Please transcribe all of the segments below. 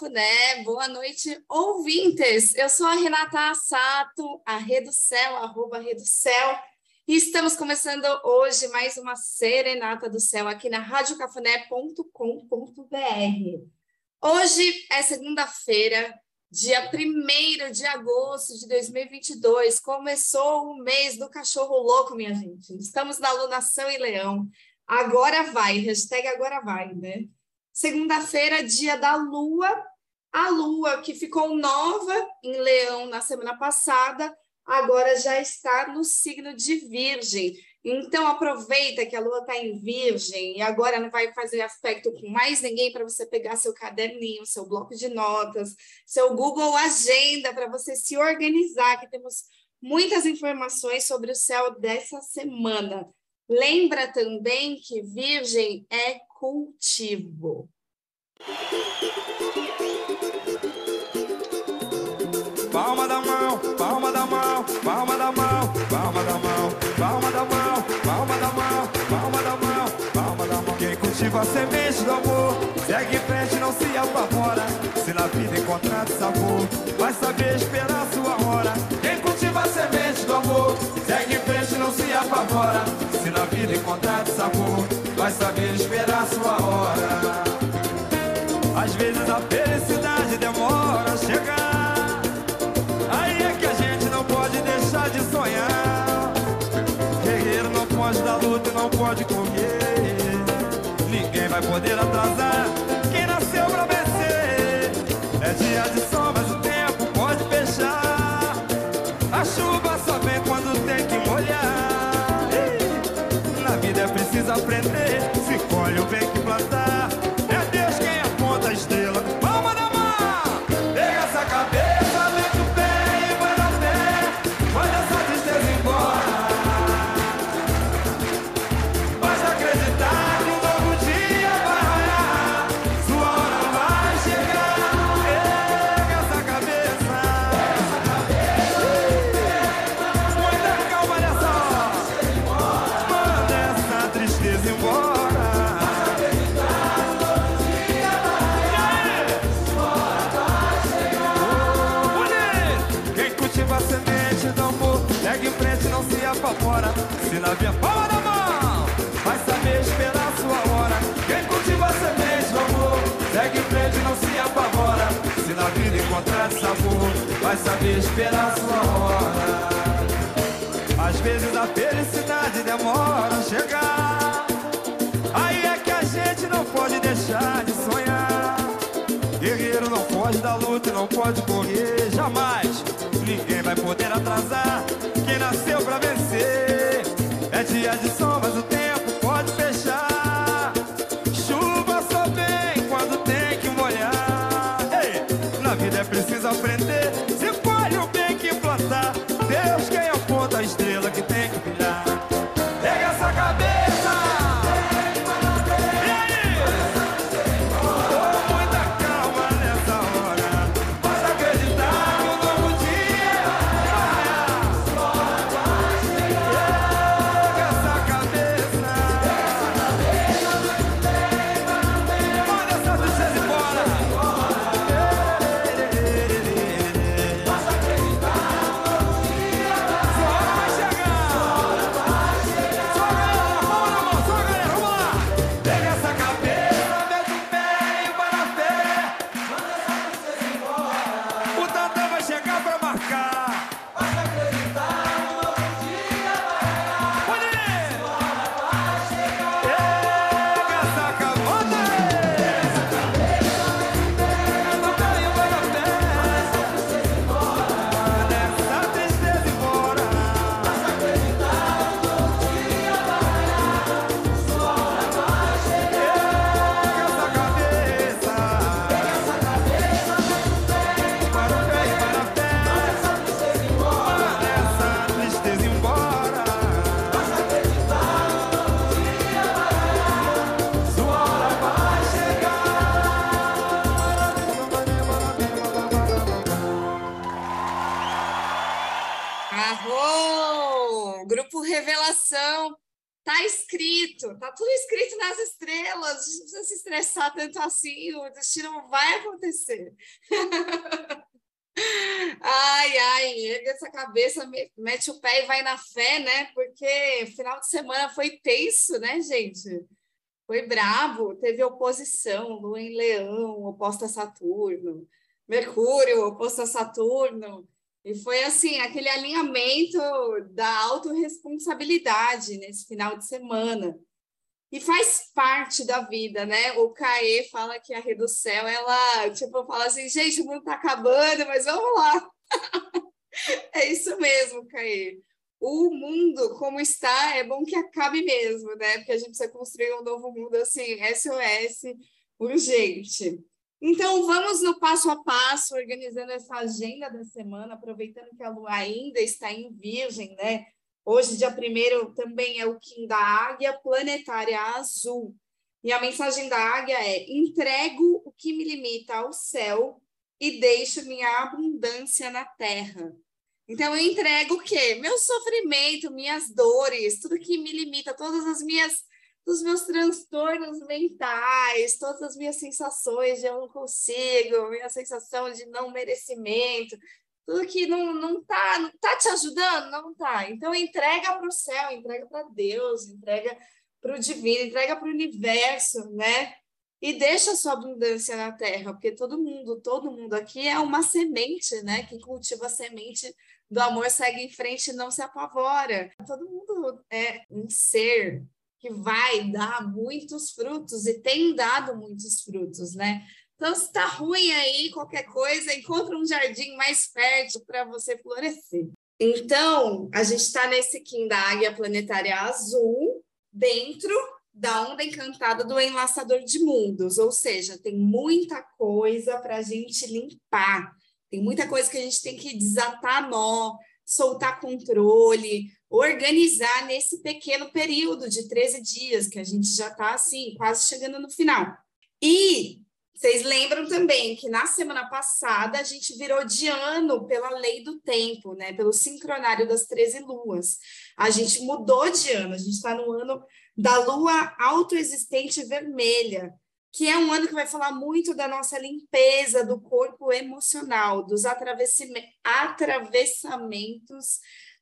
Cafuné. Boa noite, ouvintes. Eu sou a Renata Assato, a Redocel, arroba Redocel. E estamos começando hoje mais uma Serenata do Céu aqui na radiocafuné.com.br. Hoje é segunda-feira, dia 1 de agosto de 2022. Começou o mês do cachorro louco, minha gente. Estamos na alunação e leão. Agora vai, hashtag agora vai, né? Segunda-feira, dia da Lua. A Lua, que ficou nova em Leão na semana passada, agora já está no signo de Virgem. Então, aproveita que a Lua está em Virgem e agora não vai fazer aspecto com mais ninguém para você pegar seu caderninho, seu bloco de notas, seu Google Agenda para você se organizar, que temos muitas informações sobre o céu dessa semana. Lembra também que Virgem é cultivo. Palma da mão, palma da mão, palma da mão, palma da mão, palma da mão, palma da mão, palma da mão, palma da mão. Quem cultiva a semente do amor, segue em frente, não se apavora. Se na vida encontrar sabor, vai saber esperar sua hora. Quem cultiva a semente do amor, segue em frente, não se apavora. Se na vida encontrar sabor, vai saber esperar sua hora. Às vezes a felicidade não pode correr. Ninguém vai poder atrasar quem nasceu pra vencer. É dia de sol, mas o tempo pode fechar. A chuva só vem quando tem que molhar. Na vida é preciso aprender. Palma da mão, vai saber esperar sua hora. Quem cultiva a semente do amor, segue em frente, não se apavora. Se na vida encontrar sabor, vai saber esperar sua hora. Às vezes a felicidade demora a chegar. Aí é que a gente não pode deixar de sonhar. Guerreiro não pode dar luta, não pode correr jamais. Ninguém vai poder atrasar quem nasceu pra vencer. Dia de sol, mas o assim, o destino vai acontecer. Ai, ai, erga essa cabeça, mete o pé e vai na fé, né? Porque final de semana foi tenso, né, gente? Foi bravo, teve oposição, Lua em Leão, oposta a Saturno, Mercúrio, oposto a Saturno. E foi assim, aquele alinhamento da autorresponsabilidade nesse final de semana. E faz parte da vida, né? O Caê fala que a Reducel, ela, tipo, fala assim, gente, o mundo tá acabando, mas vamos lá. é isso mesmo, Caê. O mundo como está, é bom que acabe mesmo, né? Porque a gente precisa construir um novo mundo assim, SOS, urgente. Então, vamos no passo a passo, organizando essa agenda da semana, aproveitando que a lua ainda está em Virgem, né? Hoje, dia 1 também é o Kim da Águia Planetária Azul. E a mensagem da águia é: entrego o que me limita ao céu e deixo minha abundância na terra. Então, eu entrego o quê? Meu sofrimento, minhas dores, tudo que me limita, todas as minhas dos meus transtornos mentais, todas as minhas sensações de eu não consigo, minha sensação de não merecimento, que não, não, tá, não tá te ajudando, não tá. Então entrega para o céu, entrega para Deus, entrega para o divino, entrega para o universo, né? E deixa a sua abundância na terra, porque todo mundo, todo mundo aqui é uma semente, né? Quem cultiva a semente do amor segue em frente e não se apavora. Todo mundo é um ser que vai dar muitos frutos e tem dado muitos frutos, né? Então, se está ruim aí, qualquer coisa, encontra um jardim mais fértil para você florescer. Então, a gente está nesse Kim da Águia Planetária Azul, dentro da onda encantada do enlaçador de mundos, ou seja, tem muita coisa para a gente limpar, tem muita coisa que a gente tem que desatar nó, soltar controle, organizar nesse pequeno período de 13 dias, que a gente já está assim, quase chegando no final. E vocês lembram também que na semana passada a gente virou de ano pela lei do tempo, né? Pelo sincronário das 13 luas. A gente mudou de ano, a gente está no ano da lua autoexistente vermelha, que é um ano que vai falar muito da nossa limpeza do corpo emocional, dos atravessamentos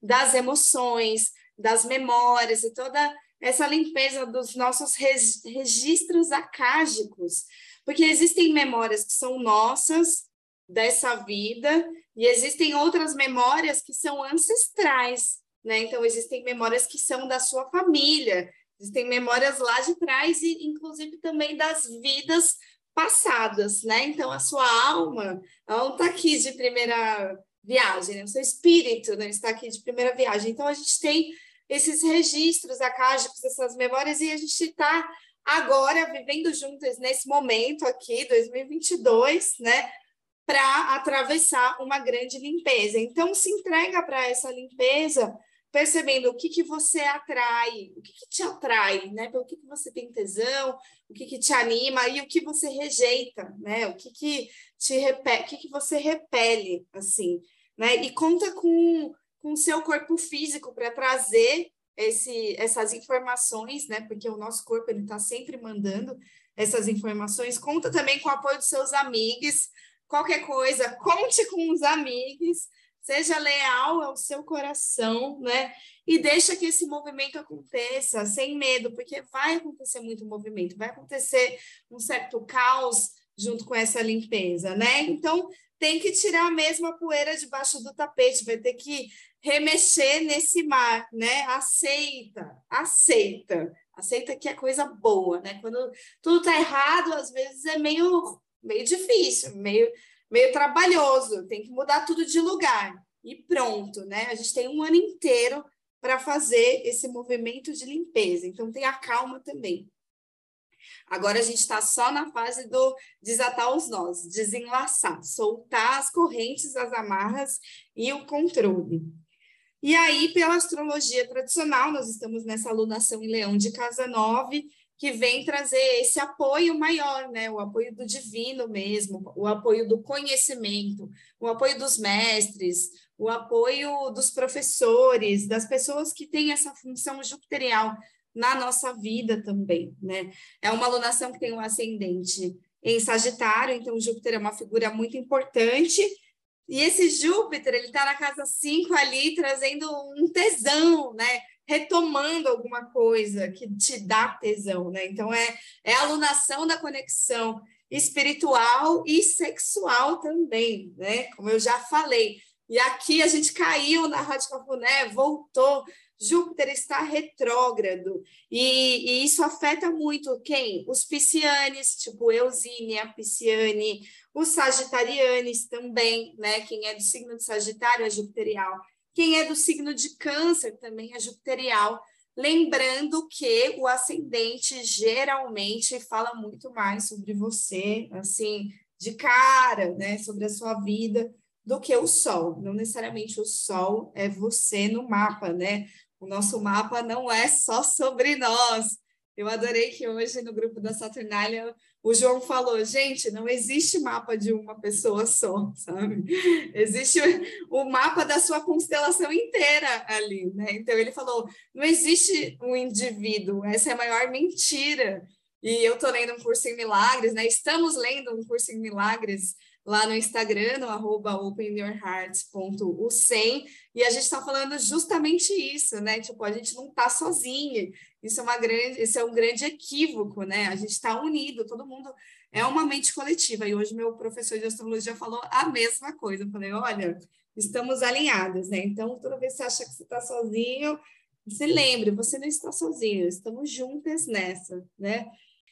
das emoções, das memórias e toda essa limpeza dos nossos registros acágicos, porque existem memórias que são nossas dessa vida e existem outras memórias que são ancestrais, né? Então existem memórias que são da sua família, existem memórias lá de trás e inclusive também das vidas passadas, né? Então a sua alma, não está aqui de primeira viagem, né? o seu espírito né, está aqui de primeira viagem. Então, a gente tem esses registros acágicos, essas memórias, e a gente está agora vivendo juntos nesse momento aqui, 2022, né? Para atravessar uma grande limpeza. Então, se entrega para essa limpeza, percebendo o que, que você atrai, o que, que te atrai, né? Pelo que, que você tem tesão, o que, que te anima e o que você rejeita, né? O que, que te repele, o que, que você repele, assim né? E conta com o seu corpo físico para trazer esse, essas informações, né? Porque o nosso corpo ele está sempre mandando essas informações. Conta também com o apoio dos seus amigos. Qualquer coisa, conte com os amigos. Seja leal ao seu coração, né? E deixa que esse movimento aconteça sem medo, porque vai acontecer muito movimento, vai acontecer um certo caos junto com essa limpeza, né? Então, tem que tirar mesmo a poeira debaixo do tapete, vai ter que remexer nesse mar, né? Aceita, aceita, aceita que é coisa boa, né? Quando tudo tá errado, às vezes é meio, meio difícil, meio, meio trabalhoso, tem que mudar tudo de lugar e pronto, né? A gente tem um ano inteiro para fazer esse movimento de limpeza, então tenha calma também. Agora a gente está só na fase do desatar os nós, desenlaçar, soltar as correntes, as amarras e o controle. E aí, pela astrologia tradicional, nós estamos nessa alunação em Leão de Casa 9, que vem trazer esse apoio maior, né? O apoio do divino mesmo, o apoio do conhecimento, o apoio dos mestres, o apoio dos professores, das pessoas que têm essa função jupiterial na nossa vida também, né? É uma alunação que tem um ascendente em Sagitário, então Júpiter é uma figura muito importante. E esse Júpiter, ele está na casa 5 ali, trazendo um tesão, né? Retomando alguma coisa que te dá tesão, né? Então, é, é a alunação da conexão espiritual e sexual também, né? Como eu já falei. E aqui a gente caiu na Rádio Cafuné, voltou Júpiter está retrógrado e, e, isso afeta muito quem? Os piscianes, tipo Eusínia, Pisciane, os sagitarianes também, né? Quem é do signo de Sagitário é jupiterial. Quem é do signo de Câncer também é jupiterial. Lembrando que o ascendente geralmente fala muito mais sobre você, assim, de cara, né? Sobre a sua vida do que o Sol. Não necessariamente o Sol é você no mapa, né? O nosso mapa não é só sobre nós. Eu adorei que hoje no grupo da Saturnália o João falou, gente, não existe mapa de uma pessoa só, sabe? Existe o mapa da sua constelação inteira ali, né? Então ele falou, não existe um indivíduo, essa é a maior mentira. E eu estou lendo um curso em milagres, né? Estamos lendo um curso em milagres lá no Instagram, no arroba openyourhearts.ucem, e a gente está falando justamente isso, né? Tipo, a gente não está sozinho. Isso é uma grande, isso é um grande equívoco, né? A gente está unido, todo mundo é uma mente coletiva. E hoje meu professor de astrologia falou a mesma coisa. Eu falei, olha, estamos alinhados, né? Então, toda vez que você acha que você está sozinho, se lembre, você não está sozinho, estamos juntas nessa, né?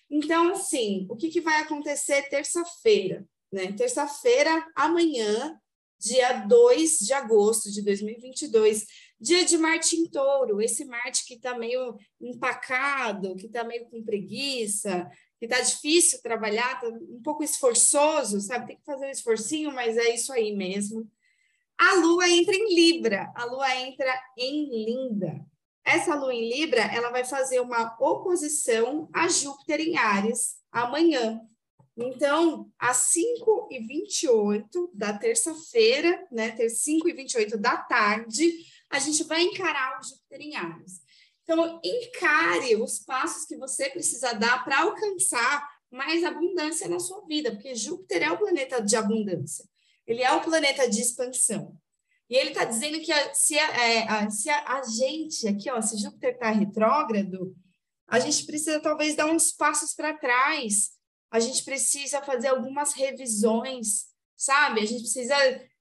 Então, assim, o que, que vai acontecer terça-feira? Né? Terça-feira, amanhã, dia 2 de agosto de 2022, dia de Marte em touro, esse Marte que está meio empacado, que está meio com preguiça, que está difícil trabalhar, tá um pouco esforçoso, sabe? Tem que fazer um esforcinho, mas é isso aí mesmo. A Lua entra em Libra, a Lua entra em Linda. Essa Lua em Libra, ela vai fazer uma oposição a Júpiter em Ares amanhã, então, às 5 e 28 da terça-feira, né, 5 e 28 da tarde, a gente vai encarar o Júpiter em Ares. Então, encare os passos que você precisa dar para alcançar mais abundância na sua vida, porque Júpiter é o planeta de abundância, ele é o planeta de expansão. E ele está dizendo que se, a, é, a, se a, gente aqui, ó, se Júpiter está retrógrado, a gente precisa talvez dar uns passos para trás a gente precisa fazer algumas revisões, sabe? A gente precisa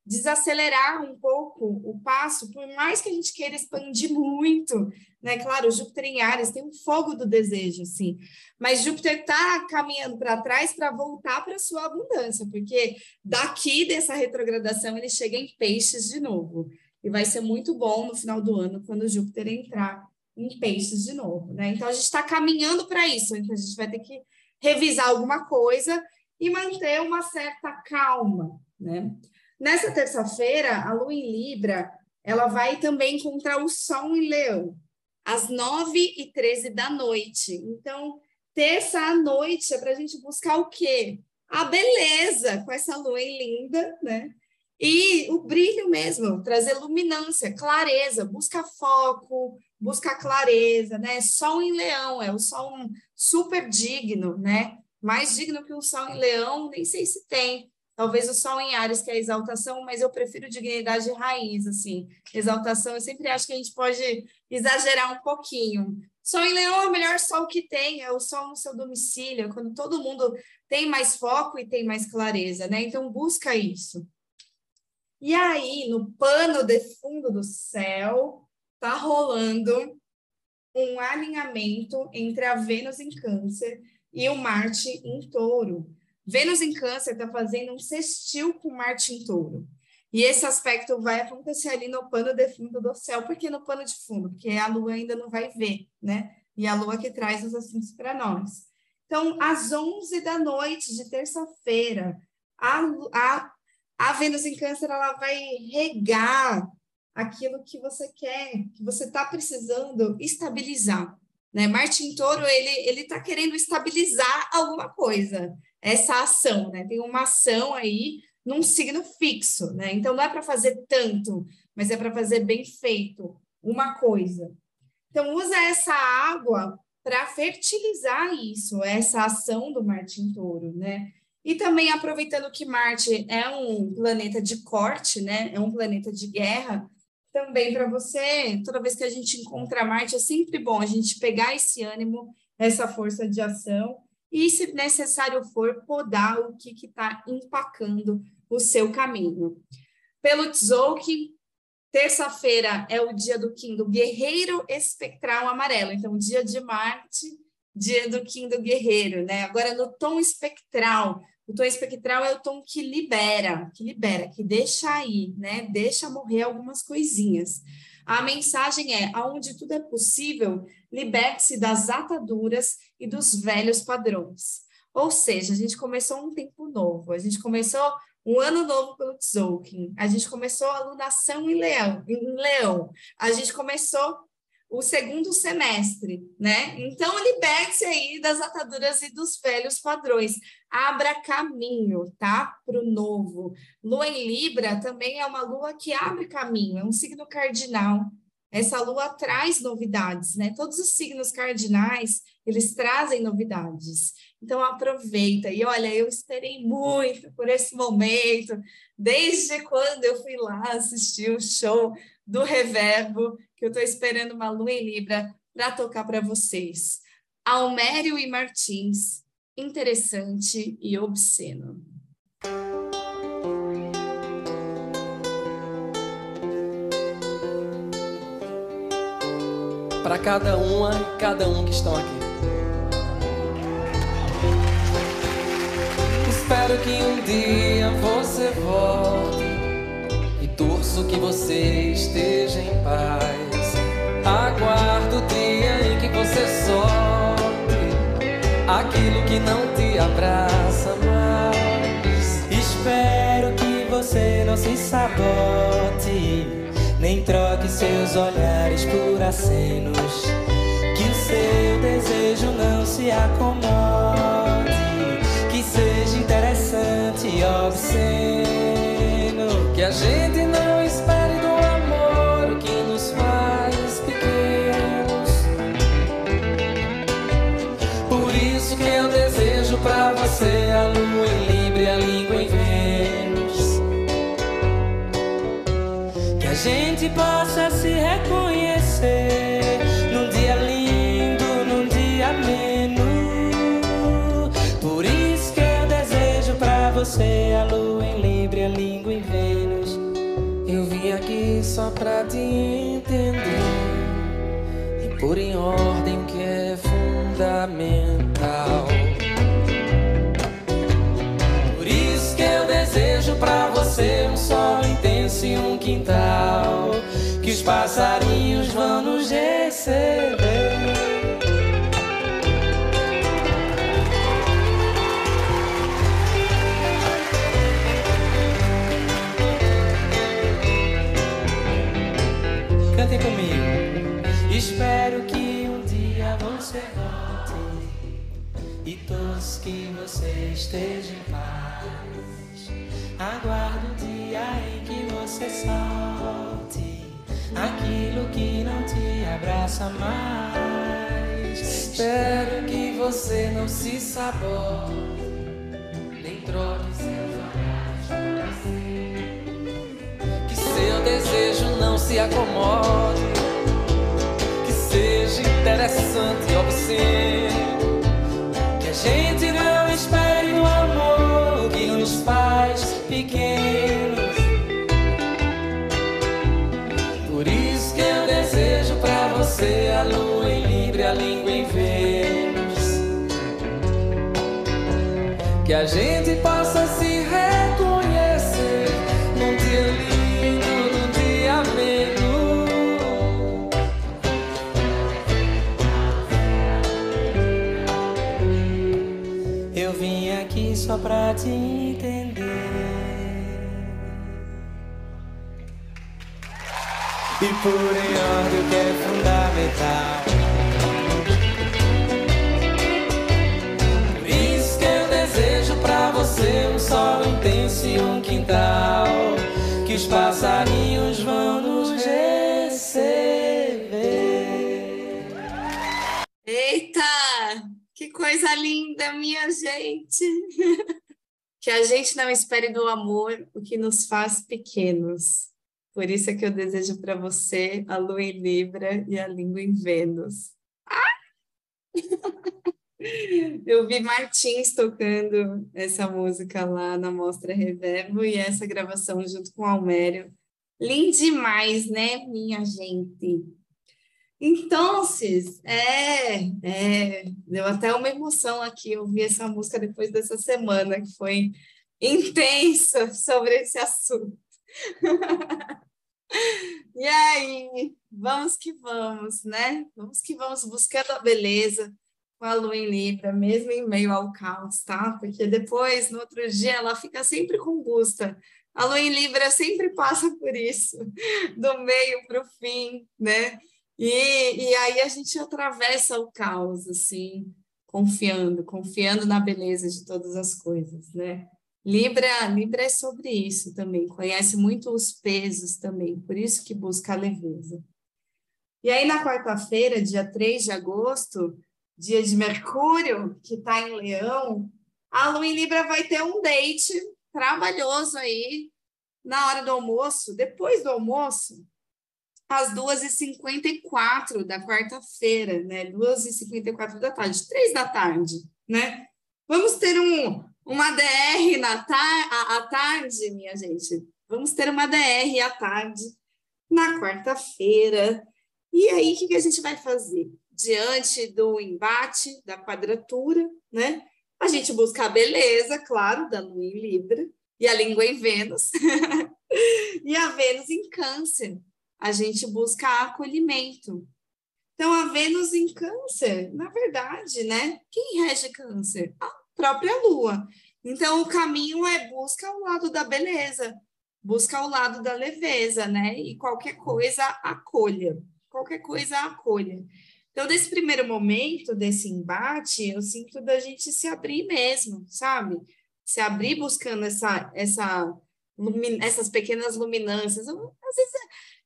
desacelerar um pouco o passo, por mais que a gente queira expandir muito, né? Claro, Júpiter em Ares tem um fogo do desejo, assim, mas Júpiter está caminhando para trás para voltar para sua abundância, porque daqui dessa retrogradação ele chega em peixes de novo. E vai ser muito bom no final do ano, quando Júpiter entrar em peixes de novo, né? Então a gente está caminhando para isso, então a gente vai ter que revisar alguma coisa e manter uma certa calma, né? Nessa terça-feira, a Lua em Libra, ela vai também encontrar o Sol em Leão, às 9 e 13 da noite. Então, terça à noite é para a gente buscar o quê? A beleza com essa lua em linda, né? E o brilho mesmo, trazer luminância, clareza, busca foco, busca clareza, né? Sol em leão, é o sol super digno, né? Mais digno que o sol em leão, nem sei se tem. Talvez o sol em Ares, que é a exaltação, mas eu prefiro dignidade raiz, assim. Exaltação, eu sempre acho que a gente pode exagerar um pouquinho. Sol em leão é o melhor sol que tem, é o sol no seu domicílio, quando todo mundo tem mais foco e tem mais clareza, né? Então, busca isso. E aí, no pano de fundo do céu, tá rolando um alinhamento entre a Vênus em Câncer e o Marte em Touro. Vênus em Câncer está fazendo um sextil com Marte em Touro. E esse aspecto vai acontecer ali no pano de fundo do céu. Por que no pano de fundo? Porque a Lua ainda não vai ver, né? E a Lua que traz os assuntos para nós. Então, às 11 da noite de terça-feira, a, a a Vênus em Câncer ela vai regar aquilo que você quer, que você está precisando estabilizar. Né? Marte em Touro ele ele está querendo estabilizar alguma coisa, essa ação, né? Tem uma ação aí num signo fixo, né? Então não é para fazer tanto, mas é para fazer bem feito uma coisa. Então, usa essa água para fertilizar isso, essa ação do Marte em touro, né? E também aproveitando que Marte é um planeta de corte, né? É um planeta de guerra, também para você, toda vez que a gente encontra Marte, é sempre bom a gente pegar esse ânimo, essa força de ação e, se necessário for, podar o que está empacando o seu caminho. Pelo Tzolk'in, terça-feira é o dia do Kim do Guerreiro Espectral Amarelo. Então, dia de Marte, dia do Kim do Guerreiro, né? Agora, no tom espectral, o tom espectral é o tom que libera, que libera, que deixa aí, né? Deixa morrer algumas coisinhas. A mensagem é: aonde tudo é possível, liberte-se das ataduras e dos velhos padrões. Ou seja, a gente começou um tempo novo, a gente começou um ano novo pelo Tzolk'in, a gente começou a alunação em Leão, em Leão, a gente começou o segundo semestre, né? Então, liberte-se aí das ataduras e dos velhos padrões. Abra caminho, tá? Para o novo. Lua em Libra também é uma lua que abre caminho, é um signo cardinal. Essa lua traz novidades, né? Todos os signos cardinais, eles trazem novidades. Então, aproveita. E olha, eu esperei muito por esse momento, desde quando eu fui lá assistir o show do Reverbo, que eu estou esperando uma lua em Libra para tocar para vocês. Almério e Martins, interessante e obsceno. Para cada uma e cada um que estão aqui. Espero que um dia você volte Que você esteja em paz. Aguardo o dia em que você solte aquilo que não te abraça mais. Espero que você não se sabote, nem troque seus olhares por acenos. Que o seu desejo não se acomode, que seja interessante e obsceno a gente não espere do amor o que nos faz pequenos. Por isso que eu desejo pra você a lua em Libra e a língua em Vênus. Que a gente possa se em ordem que é fundamental. Por isso que eu desejo pra você um sol intenso e um quintal que os passarinhos vão nos receber. Que você esteja em paz. Aguardo o dia em que você solte aquilo que não te abraça mais. Espero que você não se sabote, nem troque seus olhares Que seu desejo não se acomode seja interessante e obsceno. Gente não espere o amor que nos faz pequenos. Por isso que eu desejo pra você a lua em Libra, a língua em Vênus. Que a gente por em ordem que é fundamental. Isso que eu desejo pra você um sol intenso e um quintal. Que os passarinhos vão nos receber. Eita! Que coisa linda, minha gente! que a gente não espere do amor o que nos faz pequenos. Por isso é que eu desejo para você a lua em Libra e a língua em Vênus. Ah! Eu vi Martins tocando essa música lá na Mostra Reverbo e essa gravação junto com o Almério. Lindo demais, né, minha gente? Então, é, é, deu até uma emoção aqui ouvir essa música depois dessa semana, que foi intensa sobre esse assunto. e aí, vamos que vamos, né? Vamos que vamos buscando a beleza com a lua em Libra, mesmo em meio ao caos, tá? Porque depois, no outro dia, ela fica sempre combusta. A lua em Libra sempre passa por isso, do meio para o fim, né? E, e aí a gente atravessa o caos, assim, confiando, confiando na beleza de todas as coisas, né? Libra, Libra é sobre isso também, conhece muito os pesos também, por isso que busca a leveza. E aí, na quarta-feira, dia 3 de agosto, dia de Mercúrio, que está em Leão, a Lua em Libra vai ter um date trabalhoso aí na hora do almoço, depois do almoço, às 2h54 da quarta-feira, né? 2h54 da tarde, 3 da tarde, né? Vamos ter um, uma DR na tar à, à tarde, minha gente. Vamos ter uma DR à tarde, na quarta-feira. E aí, o que, que a gente vai fazer? Diante do embate, da quadratura, né? A gente busca a beleza, claro, da lua em Libra, e a língua em Vênus, e a Vênus em Câncer a gente busca acolhimento. Então, a Vênus em Câncer, na verdade, né? Quem rege Câncer? A própria Lua. Então, o caminho é busca o lado da beleza, busca o lado da leveza, né? E qualquer coisa acolha, qualquer coisa acolha. Então, nesse primeiro momento desse embate, eu sinto da gente se abrir mesmo, sabe? Se abrir buscando essa, essa, essas pequenas luminâncias. Às vezes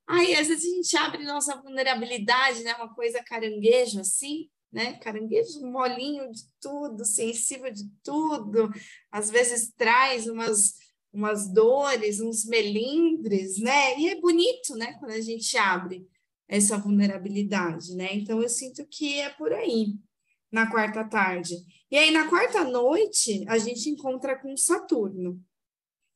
Aí, às vezes, a gente abre nossa vulnerabilidade, né? Uma coisa caranguejo, assim, né? Caranguejo molinho de tudo, sensível de tudo. Às vezes traz umas, umas dores, uns melindres, né? E é bonito, né? Quando a gente abre essa vulnerabilidade, né? Então, eu sinto que é por aí, na quarta tarde. E aí, na quarta noite, a gente encontra com Saturno.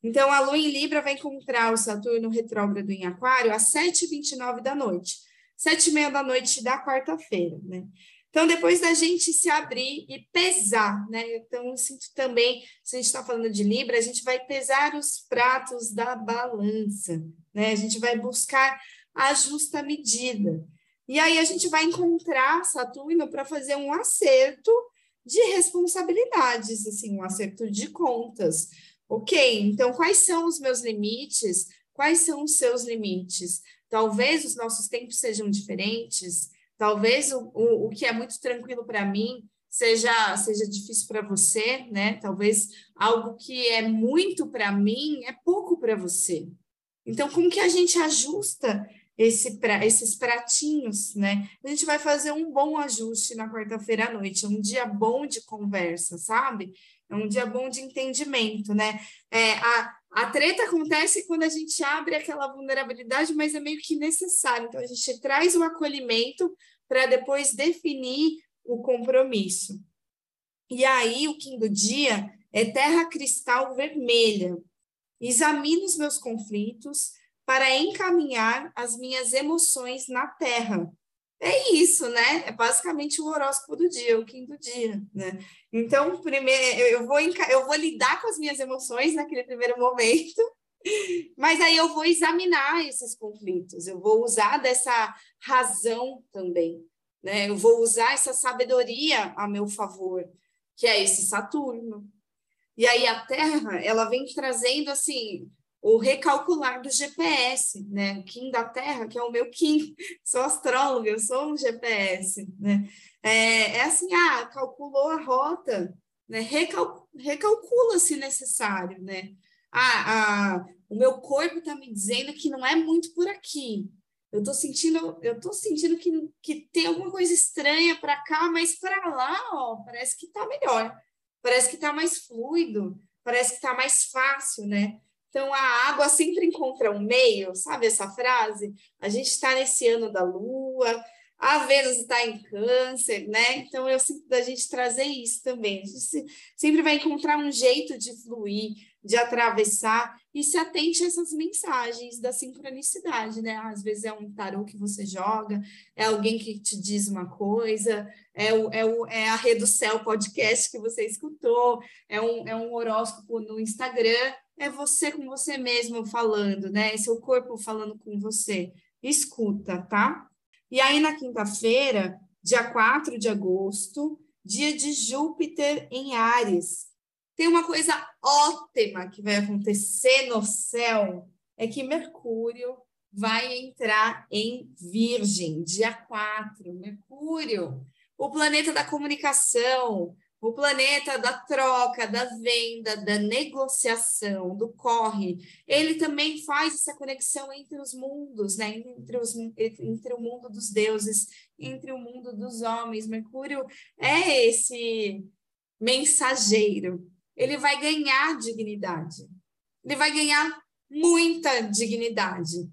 Então, a Lua em Libra vai encontrar o Saturno retrógrado em Aquário às 7h29 da noite, 7h30 da noite da quarta-feira, né? Então, depois da gente se abrir e pesar, né? Então, eu sinto também, se a gente está falando de Libra, a gente vai pesar os pratos da balança, né? A gente vai buscar a justa medida. E aí a gente vai encontrar Saturno para fazer um acerto de responsabilidades, assim, um acerto de contas Ok, então quais são os meus limites? Quais são os seus limites? Talvez os nossos tempos sejam diferentes, talvez o, o, o que é muito tranquilo para mim seja, seja difícil para você, né? Talvez algo que é muito para mim é pouco para você. Então, como que a gente ajusta esse pra, esses pratinhos, né? A gente vai fazer um bom ajuste na quarta-feira à noite, um dia bom de conversa, sabe? É um dia bom de entendimento, né? É, a, a treta acontece quando a gente abre aquela vulnerabilidade, mas é meio que necessário. Então, a gente traz o acolhimento para depois definir o compromisso. E aí, o quinto dia é terra cristal vermelha. Examino os meus conflitos para encaminhar as minhas emoções na terra é isso, né? É basicamente o horóscopo do dia, o quinto dia, né? Então, primeiro, eu vou, eu vou lidar com as minhas emoções naquele primeiro momento, mas aí eu vou examinar esses conflitos, eu vou usar dessa razão também, né? Eu vou usar essa sabedoria a meu favor, que é esse Saturno. E aí a Terra, ela vem trazendo assim o recalcular do GPS, né? O Kim da Terra, que é o meu Kim, sou astróloga, eu sou um GPS, né? É, é assim, ah, calculou a rota, né? Recal, recalcula se necessário, né? Ah, ah, o meu corpo está me dizendo que não é muito por aqui. eu tô sentindo, eu tô sentindo que, que tem alguma coisa estranha para cá, mas para lá, ó, parece que tá melhor. Parece que tá mais fluido, parece que tá mais fácil, né? Então, a água sempre encontra um meio, sabe essa frase? A gente está nesse ano da lua, a Vênus está em câncer, né? Então, eu sinto da gente trazer isso também. A gente sempre vai encontrar um jeito de fluir, de atravessar, e se atente a essas mensagens da sincronicidade, né? Às vezes é um tarô que você joga, é alguém que te diz uma coisa, é, o, é, o, é a Rede do Céu podcast que você escutou, é um, é um horóscopo no Instagram, é você com você mesmo falando, né? É seu corpo falando com você. Escuta, tá? E aí, na quinta-feira, dia 4 de agosto, dia de Júpiter em Ares. Tem uma coisa ótima que vai acontecer no céu, é que Mercúrio vai entrar em Virgem, dia 4. Mercúrio, o planeta da comunicação, o planeta da troca, da venda, da negociação, do corre, ele também faz essa conexão entre os mundos, né? entre, os, entre o mundo dos deuses, entre o mundo dos homens. Mercúrio é esse mensageiro. Ele vai ganhar dignidade. Ele vai ganhar muita dignidade.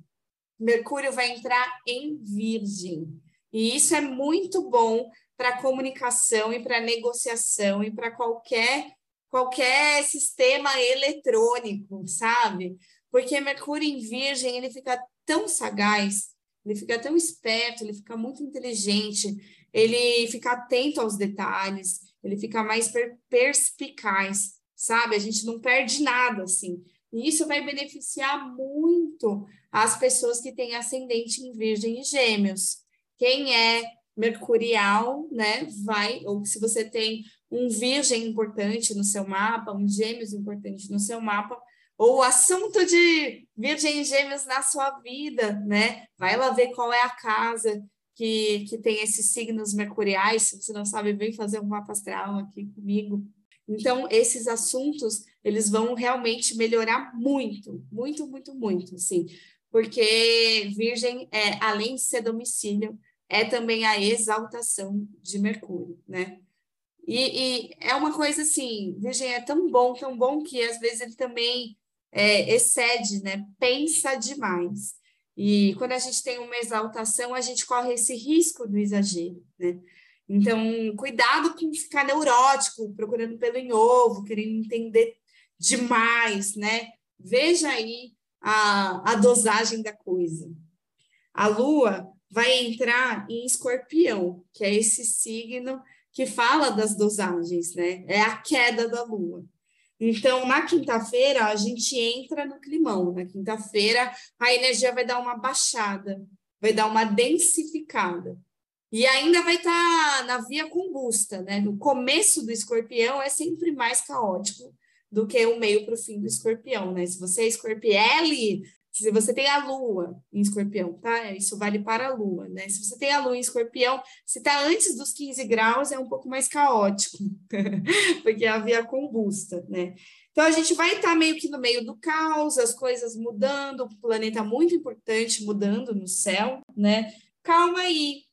Mercúrio vai entrar em Virgem. E isso é muito bom para comunicação e para negociação e para qualquer qualquer sistema eletrônico, sabe? Porque Mercúrio em Virgem, ele fica tão sagaz, ele fica tão esperto, ele fica muito inteligente, ele fica atento aos detalhes, ele fica mais perspicaz, sabe? A gente não perde nada assim. E isso vai beneficiar muito as pessoas que têm ascendente em Virgem e Gêmeos. Quem é mercurial, né? Vai, ou se você tem um virgem importante no seu mapa, um gêmeos importante no seu mapa, ou assunto de virgem e gêmeos na sua vida, né? Vai lá ver qual é a casa que, que tem esses signos mercuriais, se você não sabe, vem fazer um mapa astral aqui comigo. Então, esses assuntos, eles vão realmente melhorar muito, muito, muito, muito, sim. Porque Virgem, é, além de ser domicílio, é também a exaltação de Mercúrio, né? E, e, é uma coisa assim, Virgem é tão bom, tão bom que às vezes ele também é, excede, né? Pensa demais. E quando a gente tem uma exaltação, a gente corre esse risco do exagero, né? Então, cuidado com ficar neurótico, procurando pelo em ovo, querendo entender demais, né? Veja aí a, a dosagem da coisa. A Lua vai entrar em escorpião, que é esse signo que fala das dosagens, né? É a queda da lua. Então, na quinta-feira, a gente entra no climão. Na quinta-feira, a energia vai dar uma baixada, vai dar uma densificada. E ainda vai estar tá na via combusta, né? No começo do escorpião é sempre mais caótico do que o meio para o fim do escorpião, né? Se você é escorpiele, se você tem a lua em escorpião, tá? Isso vale para a lua, né? Se você tem a lua em escorpião, se está antes dos 15 graus, é um pouco mais caótico, porque a via combusta, né? Então, a gente vai estar tá meio que no meio do caos, as coisas mudando, o planeta muito importante mudando no céu, né? Calma aí,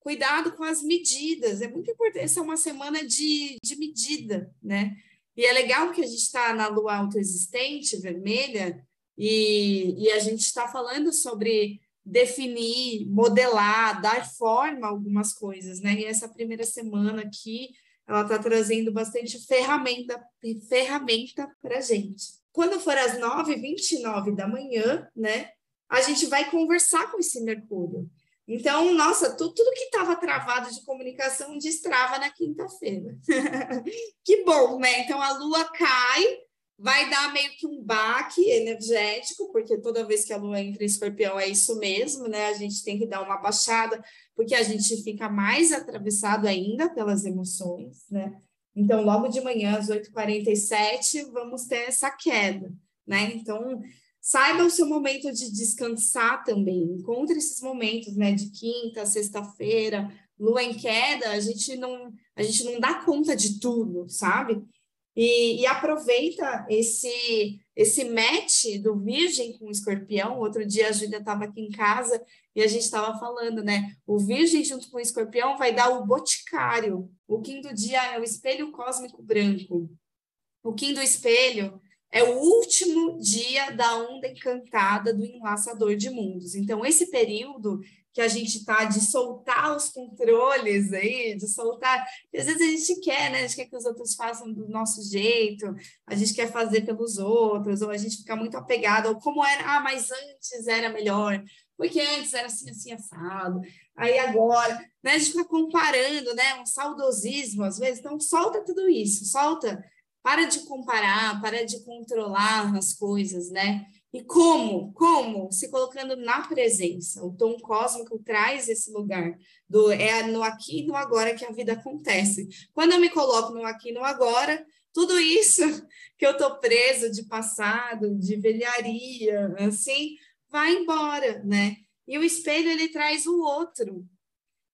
cuidado com as medidas, é muito importante, essa é uma semana de, de medida, né? E é legal que a gente está na lua autoexistente, vermelha, e, e a gente está falando sobre definir, modelar, dar forma a algumas coisas, né? E essa primeira semana aqui, ela está trazendo bastante ferramenta, ferramenta para a gente. Quando for às 9h29 da manhã, né? A gente vai conversar com esse Mercúrio. Então, nossa, tudo, tudo que estava travado de comunicação destrava na quinta-feira. que bom, né? Então, a lua cai vai dar meio que um baque energético, porque toda vez que a lua entra em escorpião é isso mesmo, né? A gente tem que dar uma baixada, porque a gente fica mais atravessado ainda pelas emoções, né? Então, logo de manhã, às 8h47, vamos ter essa queda, né? Então, saiba o seu momento de descansar também. Encontre esses momentos, né? De quinta, sexta-feira, lua em queda, a gente não, a gente não dá conta de tudo, sabe? E, e, aproveita esse esse match do Virgem com o Escorpião. Outro dia a Júlia estava aqui em casa e a gente estava falando, né? O Virgem junto com o Escorpião vai dar o Boticário. O quinto dia é o Espelho Cósmico Branco. O quinto espelho é o último dia da onda encantada do enlaçador de mundos. Então, esse período que a gente está de soltar os controles aí, de soltar. Às vezes a gente quer, né? A gente quer que os outros façam do nosso jeito, a gente quer fazer pelos outros, ou a gente fica muito apegado ao como era, ah, mas antes era melhor, porque antes era assim, assim, assado, aí agora, né? A gente fica comparando, né? Um saudosismo, às vezes, então solta tudo isso, solta, para de comparar, para de controlar as coisas, né? E como? Como? Se colocando na presença. O tom cósmico traz esse lugar do é no aqui e no agora que a vida acontece. Quando eu me coloco no aqui e no agora, tudo isso que eu tô preso de passado, de velharia, assim, vai embora, né? E o espelho ele traz o outro.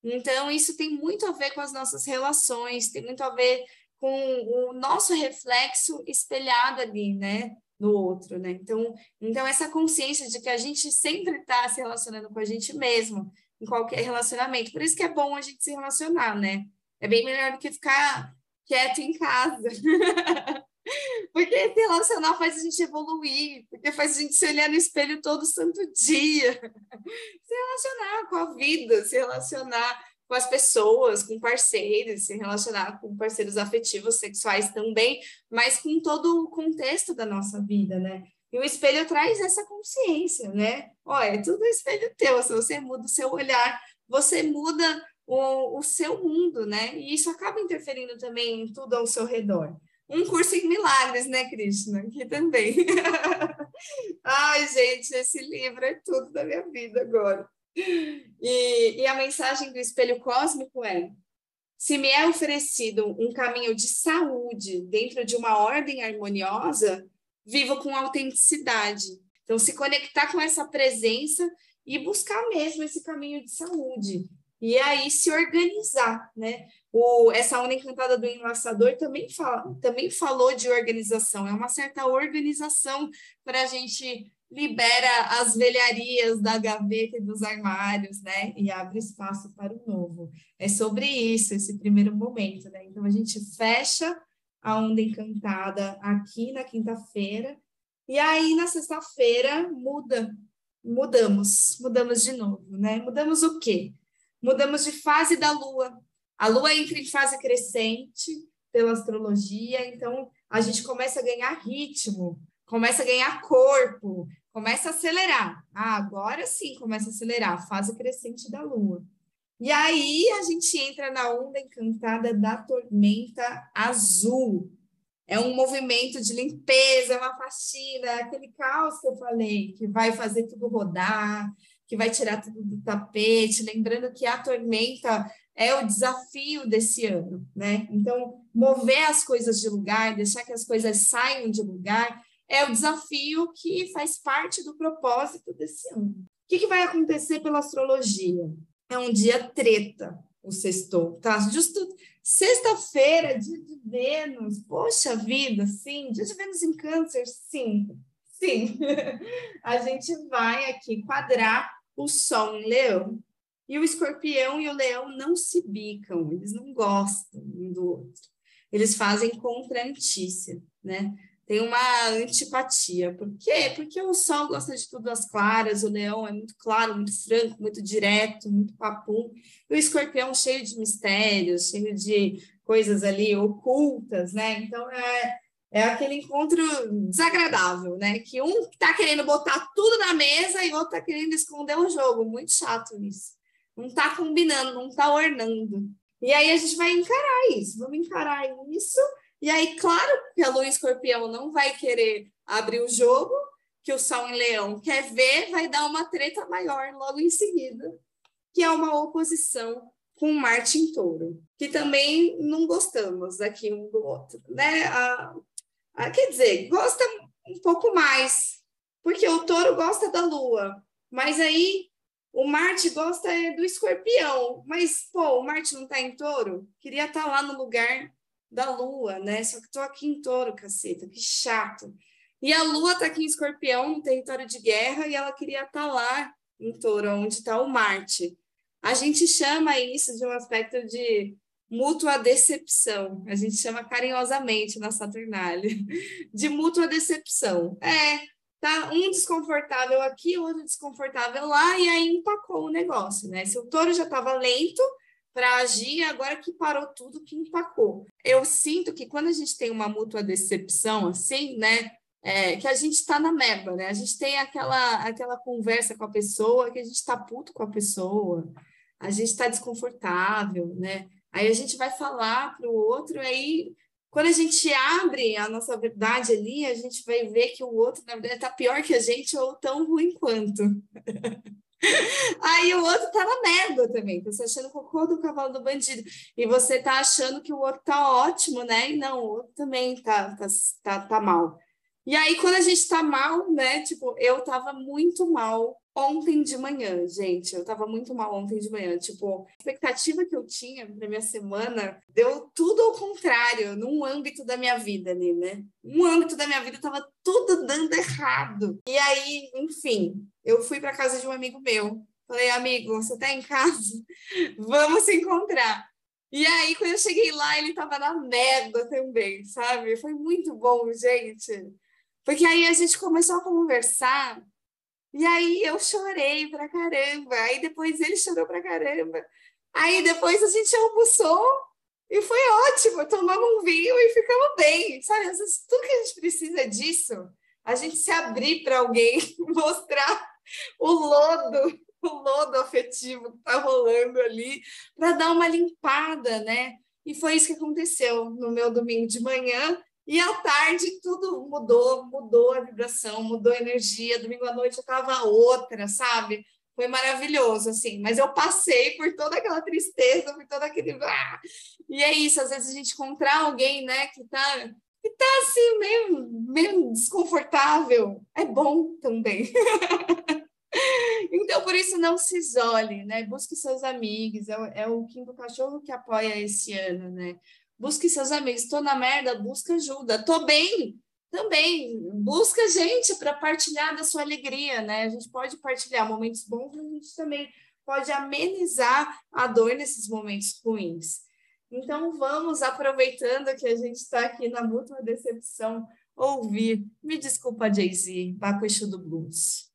Então isso tem muito a ver com as nossas relações, tem muito a ver com o nosso reflexo espelhado ali, né? No outro, né? Então, então essa consciência de que a gente sempre está se relacionando com a gente mesmo em qualquer relacionamento. Por isso que é bom a gente se relacionar, né? É bem melhor do que ficar quieto em casa. porque se relacionar faz a gente evoluir, porque faz a gente se olhar no espelho todo santo dia. se relacionar com a vida, se relacionar com as pessoas, com parceiros, se relacionar com parceiros afetivos, sexuais também, mas com todo o contexto da nossa vida, né? E o espelho traz essa consciência, né? Olha, é tudo espelho teu, se você muda o seu olhar, você muda o, o seu mundo, né? E isso acaba interferindo também em tudo ao seu redor. Um curso em milagres, né, Krishna? Aqui também. Ai, gente, esse livro é tudo da minha vida agora. E, e a mensagem do espelho cósmico é: se me é oferecido um caminho de saúde dentro de uma ordem harmoniosa, vivo com autenticidade. Então, se conectar com essa presença e buscar mesmo esse caminho de saúde. E aí se organizar, né? O, essa onda encantada do enlaçador também, fala, também falou de organização, é uma certa organização para a gente libera as velharias da gaveta e dos armários, né? E abre espaço para o novo. É sobre isso, esse primeiro momento, né? Então a gente fecha a onda encantada aqui na quinta-feira, e aí na sexta-feira muda, mudamos, mudamos de novo, né? Mudamos o quê? Mudamos de fase da lua. A lua entra em fase crescente pela astrologia, então a gente começa a ganhar ritmo, começa a ganhar corpo, começa a acelerar. Ah, agora sim começa a acelerar, fase crescente da Lua. E aí a gente entra na onda encantada da tormenta azul. É um movimento de limpeza, é uma faxina, é aquele caos que eu falei, que vai fazer tudo rodar, que vai tirar tudo do tapete. Lembrando que a tormenta é o desafio desse ano, né? Então, mover as coisas de lugar, deixar que as coisas saiam de lugar, é o desafio que faz parte do propósito desse ano. O que, que vai acontecer pela astrologia? É um dia treta, o sextou, tá? Justo sexta-feira, dia de Vênus, poxa vida, sim, dia de Vênus em câncer, sim, sim. A gente vai aqui quadrar o Sol em Leão, e o escorpião e o leão não se bicam, eles não gostam um do outro. Eles fazem contra antícia, né? Tem uma antipatia. Por quê? Porque o sol gosta de tudo às claras, o leão é muito claro, muito franco, muito direto, muito papum, e o escorpião cheio de mistérios, cheio de coisas ali ocultas, né? Então é, é aquele encontro desagradável, né? Que um está querendo botar tudo na mesa e o outro está querendo esconder o jogo. Muito chato isso. Não está combinando, não está ornando. E aí a gente vai encarar isso, vamos encarar isso e aí, claro que a lua escorpião não vai querer abrir o jogo, que o sol em leão quer ver, vai dar uma treta maior logo em seguida, que é uma oposição com Marte em touro, que também não gostamos aqui um do outro, né? Quer dizer, gosta um pouco mais, porque o touro gosta da lua, mas aí o Marte gosta é do escorpião, mas, pô, o Marte não está em touro? Queria estar tá lá no lugar da lua, né? Só que tô aqui em touro, caceta, que chato. E a lua tá aqui em escorpião, no território de guerra, e ela queria estar tá lá em touro, onde está o Marte. A gente chama isso de um aspecto de mútua decepção. A gente chama carinhosamente na Saturnália de mútua decepção. É, tá um desconfortável aqui, outro desconfortável lá, e aí empacou o negócio, né? Se o touro já estava lento para agir, agora que parou tudo, que empacou. Eu sinto que quando a gente tem uma mútua decepção, assim, né? É, que a gente está na merda, né? A gente tem aquela, aquela conversa com a pessoa, que a gente está puto com a pessoa, a gente está desconfortável, né? Aí a gente vai falar para o outro, aí quando a gente abre a nossa verdade ali, a gente vai ver que o outro, na verdade, está pior que a gente ou tão ruim quanto. Aí o outro tá na merda também, tá se achando cocô do cavalo do bandido. E você tá achando que o outro tá ótimo, né? E não, o outro também tá, tá, tá, tá mal. E aí, quando a gente tá mal, né? Tipo, eu tava muito mal ontem de manhã, gente. Eu tava muito mal ontem de manhã. Tipo, a expectativa que eu tinha pra minha semana deu tudo ao contrário, num âmbito da minha vida ali, né? Um âmbito da minha vida tava tudo dando errado. E aí, enfim, eu fui pra casa de um amigo meu. Falei, amigo, você tá em casa? Vamos se encontrar. E aí, quando eu cheguei lá, ele tava na merda também, sabe? Foi muito bom, gente. Porque aí a gente começou a conversar, e aí eu chorei pra caramba. Aí depois ele chorou pra caramba. Aí depois a gente almoçou e foi ótimo. Tomamos um vinho e ficamos bem. Sabe, às vezes tudo que a gente precisa disso, a gente se abrir para alguém, mostrar o lodo, o lodo afetivo que tá rolando ali, para dar uma limpada, né? E foi isso que aconteceu no meu domingo de manhã. E à tarde tudo mudou, mudou a vibração, mudou a energia. Domingo à noite eu estava outra, sabe? Foi maravilhoso, assim. Mas eu passei por toda aquela tristeza, por todo aquele. Ah! E é isso, às vezes a gente encontrar alguém, né, que tá, que tá assim, meio, meio desconfortável, é bom também. então, por isso, não se isole, né? Busque seus amigos. É, é o Kim do Cachorro que apoia esse ano, né? Busque seus amigos. Estou na merda, busca ajuda. Estou bem, também. Busca gente para partilhar da sua alegria, né? A gente pode partilhar momentos bons, mas a gente também pode amenizar a dor nesses momentos ruins. Então, vamos, aproveitando que a gente está aqui na mútua decepção, ouvir. Me desculpa, Jay-Z, Baco do Blues.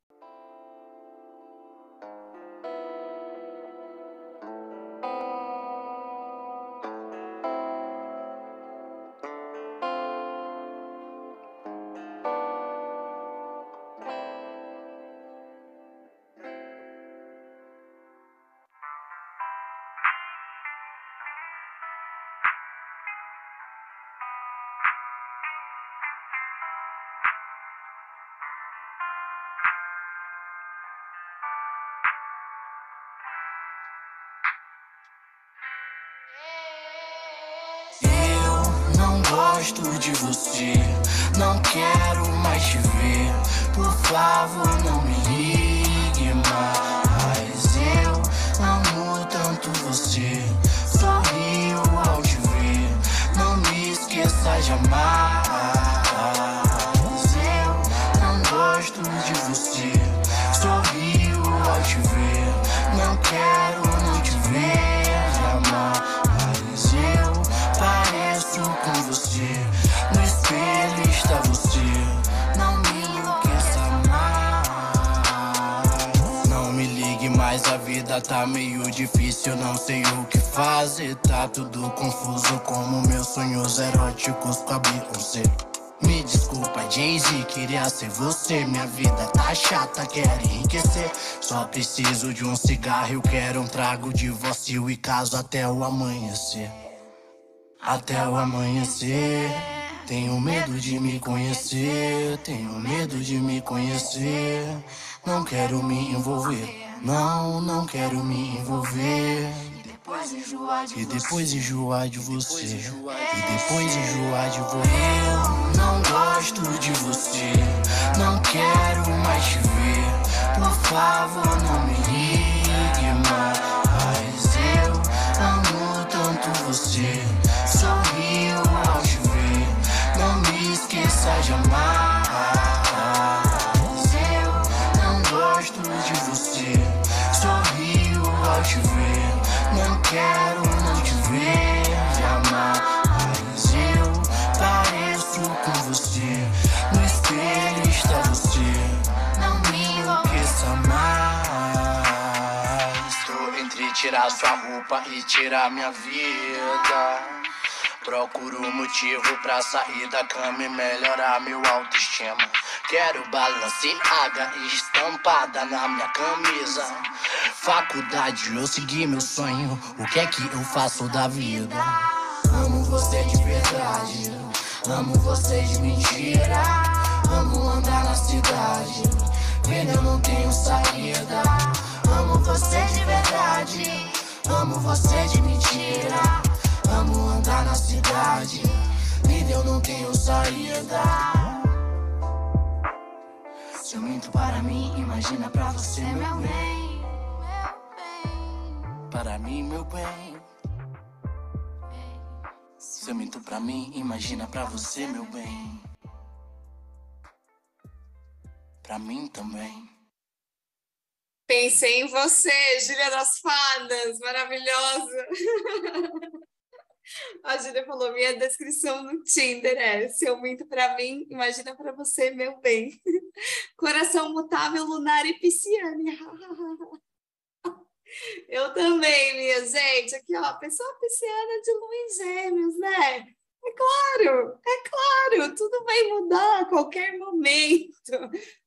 Gosto de você. Não quero mais te ver. Por favor, não me ligue mais. Eu amo tanto você. Sorrio ao te ver. Não me esqueça jamais. Tá meio difícil, não sei o que fazer. Tá tudo confuso como meus sonhos eróticos com a Beyoncé. Me desculpa, Jay-Z, queria ser você. Minha vida tá chata, quero enriquecer. Só preciso de um cigarro, eu quero um trago de vacil e caso até o amanhecer. Até o amanhecer. Tenho medo de me conhecer, tenho medo de me conhecer. Não quero me envolver. Não, não quero me envolver. E depois enjoar de, você. E depois enjoar de você. Eu não gosto de você. Não quero mais te ver. Por favor, não me ligue mais. Eu amo tanto você. Sorriu ao te ver. Não me esqueça jamais. Te ver. Não quero não te ver jamais. Eu pareço com você. No espelho está você. Não me enlouqueça mais. Tô entre tirar sua roupa e tirar minha vida. Procuro motivo pra sair da cama e melhorar meu autoestima. Quero balanceada estampada na minha camisa. Faculdade, eu segui meu sonho. O que é que eu faço da vida? Amo você de verdade. Amo você de mentira. Amo andar na cidade. Vendo eu não tenho saída. Amo você de verdade. Amo você de mentira. Amo andar na cidade. Vida eu não tenho saída. Se eu minto para mim, imagina pra você, meu bem. Para mim, meu bem. Se eu minto pra mim, imagina pra você, meu bem. Pra mim também. Pensei em você, Júlia das Fadas, maravilhosa. A Júlia falou: minha descrição no Tinder é: se eu minto para mim, imagina para você, meu bem. Coração mutável, lunar e pisciane. eu também, minha gente. Aqui, ó, pessoa pisciana de em gêmeos, né? É claro, é claro, tudo vai mudar a qualquer momento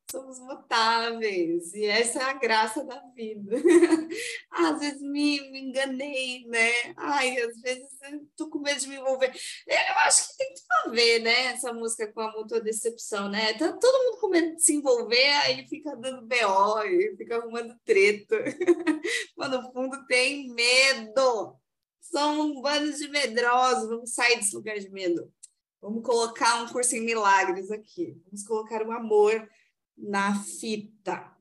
somos mutáveis, e essa é a graça da vida. às vezes me, me enganei, né? Ai, às vezes tô com medo de me envolver. Eu acho que tem tudo a ver, né? Essa música com a mútua decepção, né? Tá todo mundo com medo de se envolver, aí fica dando BO, e fica arrumando treta. Mas no fundo tem medo. Somos um bando de medrosos, vamos sair desse lugar de medo. Vamos colocar um curso em milagres aqui. Vamos colocar o amor na fita.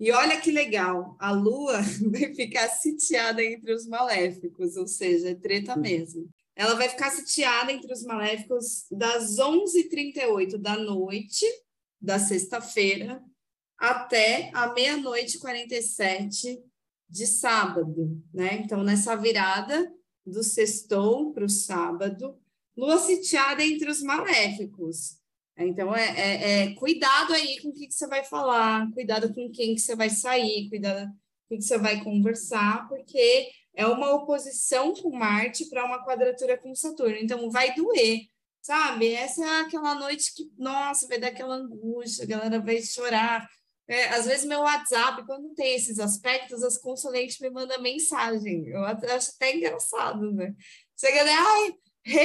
E olha que legal, a Lua vai ficar sitiada entre os maléficos, ou seja, é treta mesmo. Ela vai ficar sitiada entre os maléficos das 11h38 da noite da sexta-feira até a meia-noite e 47 de sábado, né? Então, nessa virada do sextou para o sábado, lua sitiada entre os maléficos. Então, é, é, é, cuidado aí com o que, que, você vai falar, cuidado com quem que você vai sair, cuidado com o que, você vai conversar, porque é uma oposição com Marte para uma quadratura com Saturno. Então, vai doer, sabe? Essa é aquela noite que, nossa, vai dar aquela angústia, a galera vai chorar. É, às vezes, meu WhatsApp, quando tem esses aspectos, as consulentes me mandam mensagem. Eu acho até engraçado, né? Chega, né? Ai,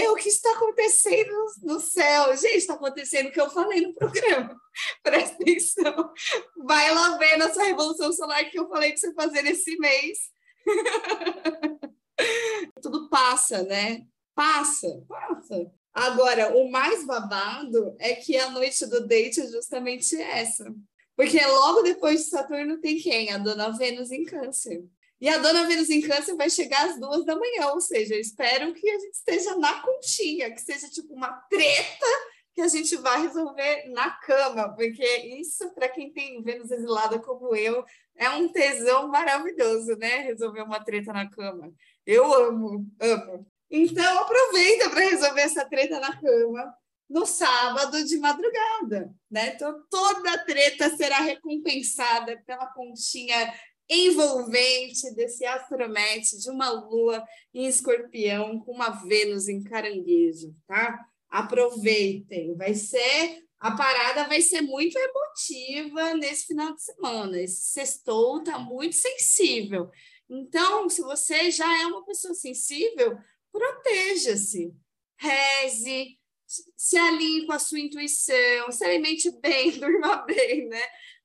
o que está acontecendo no céu? Gente, está acontecendo o que eu falei no programa. Presta atenção. Vai lá ver nessa revolução solar que eu falei que você fazer nesse mês. Tudo passa, né? Passa, passa. Agora, o mais babado é que a noite do date é justamente essa. Porque logo depois de Saturno tem quem? A dona Vênus em Câncer. E a dona Vênus em Câncer vai chegar às duas da manhã, ou seja, espero que a gente esteja na conchinha, que seja tipo uma treta que a gente vai resolver na cama, porque isso, para quem tem Vênus exilada como eu, é um tesão maravilhoso, né? Resolver uma treta na cama. Eu amo, amo. Então, aproveita para resolver essa treta na cama no sábado de madrugada, né? Então, toda treta será recompensada pela conchinha envolvente desse astromete de uma lua em escorpião com uma Vênus em caranguejo, tá? Aproveitem, vai ser a parada vai ser muito emotiva nesse final de semana. Esse sextou tá muito sensível. Então, se você já é uma pessoa sensível, proteja-se, reze, se alinhe com a sua intuição, se alimente bem, durma bem, né?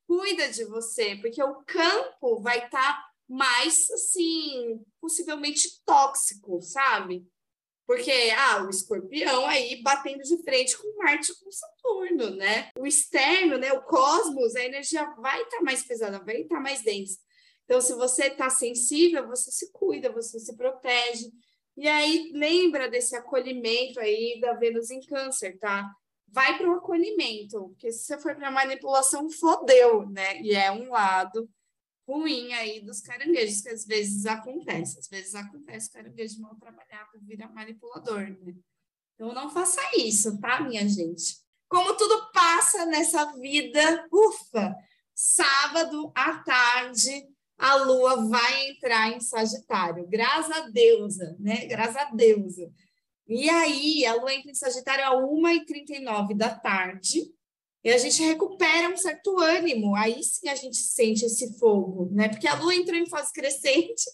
Cuida de você, porque o campo vai estar tá mais, assim, possivelmente tóxico, sabe? Porque, ah, o escorpião aí batendo de frente com Marte com Saturno, né? O externo, né? O cosmos, a energia vai estar tá mais pesada, vai estar tá mais densa. Então, se você está sensível, você se cuida, você se protege. E aí, lembra desse acolhimento aí da Vênus em Câncer, tá? Vai para o acolhimento, porque se você for para manipulação, fodeu, né? E é um lado ruim aí dos caranguejos, que às vezes acontece. Às vezes acontece caranguejo mal trabalhado, vira manipulador, né? Então não faça isso, tá, minha gente? Como tudo passa nessa vida, ufa! Sábado à tarde, a lua vai entrar em Sagitário. Graças a deusa, né? Graças a deusa. E aí, a lua entra em Sagitário às 1h39 da tarde, e a gente recupera um certo ânimo. Aí sim a gente sente esse fogo, né? Porque a lua entrou em fase crescente,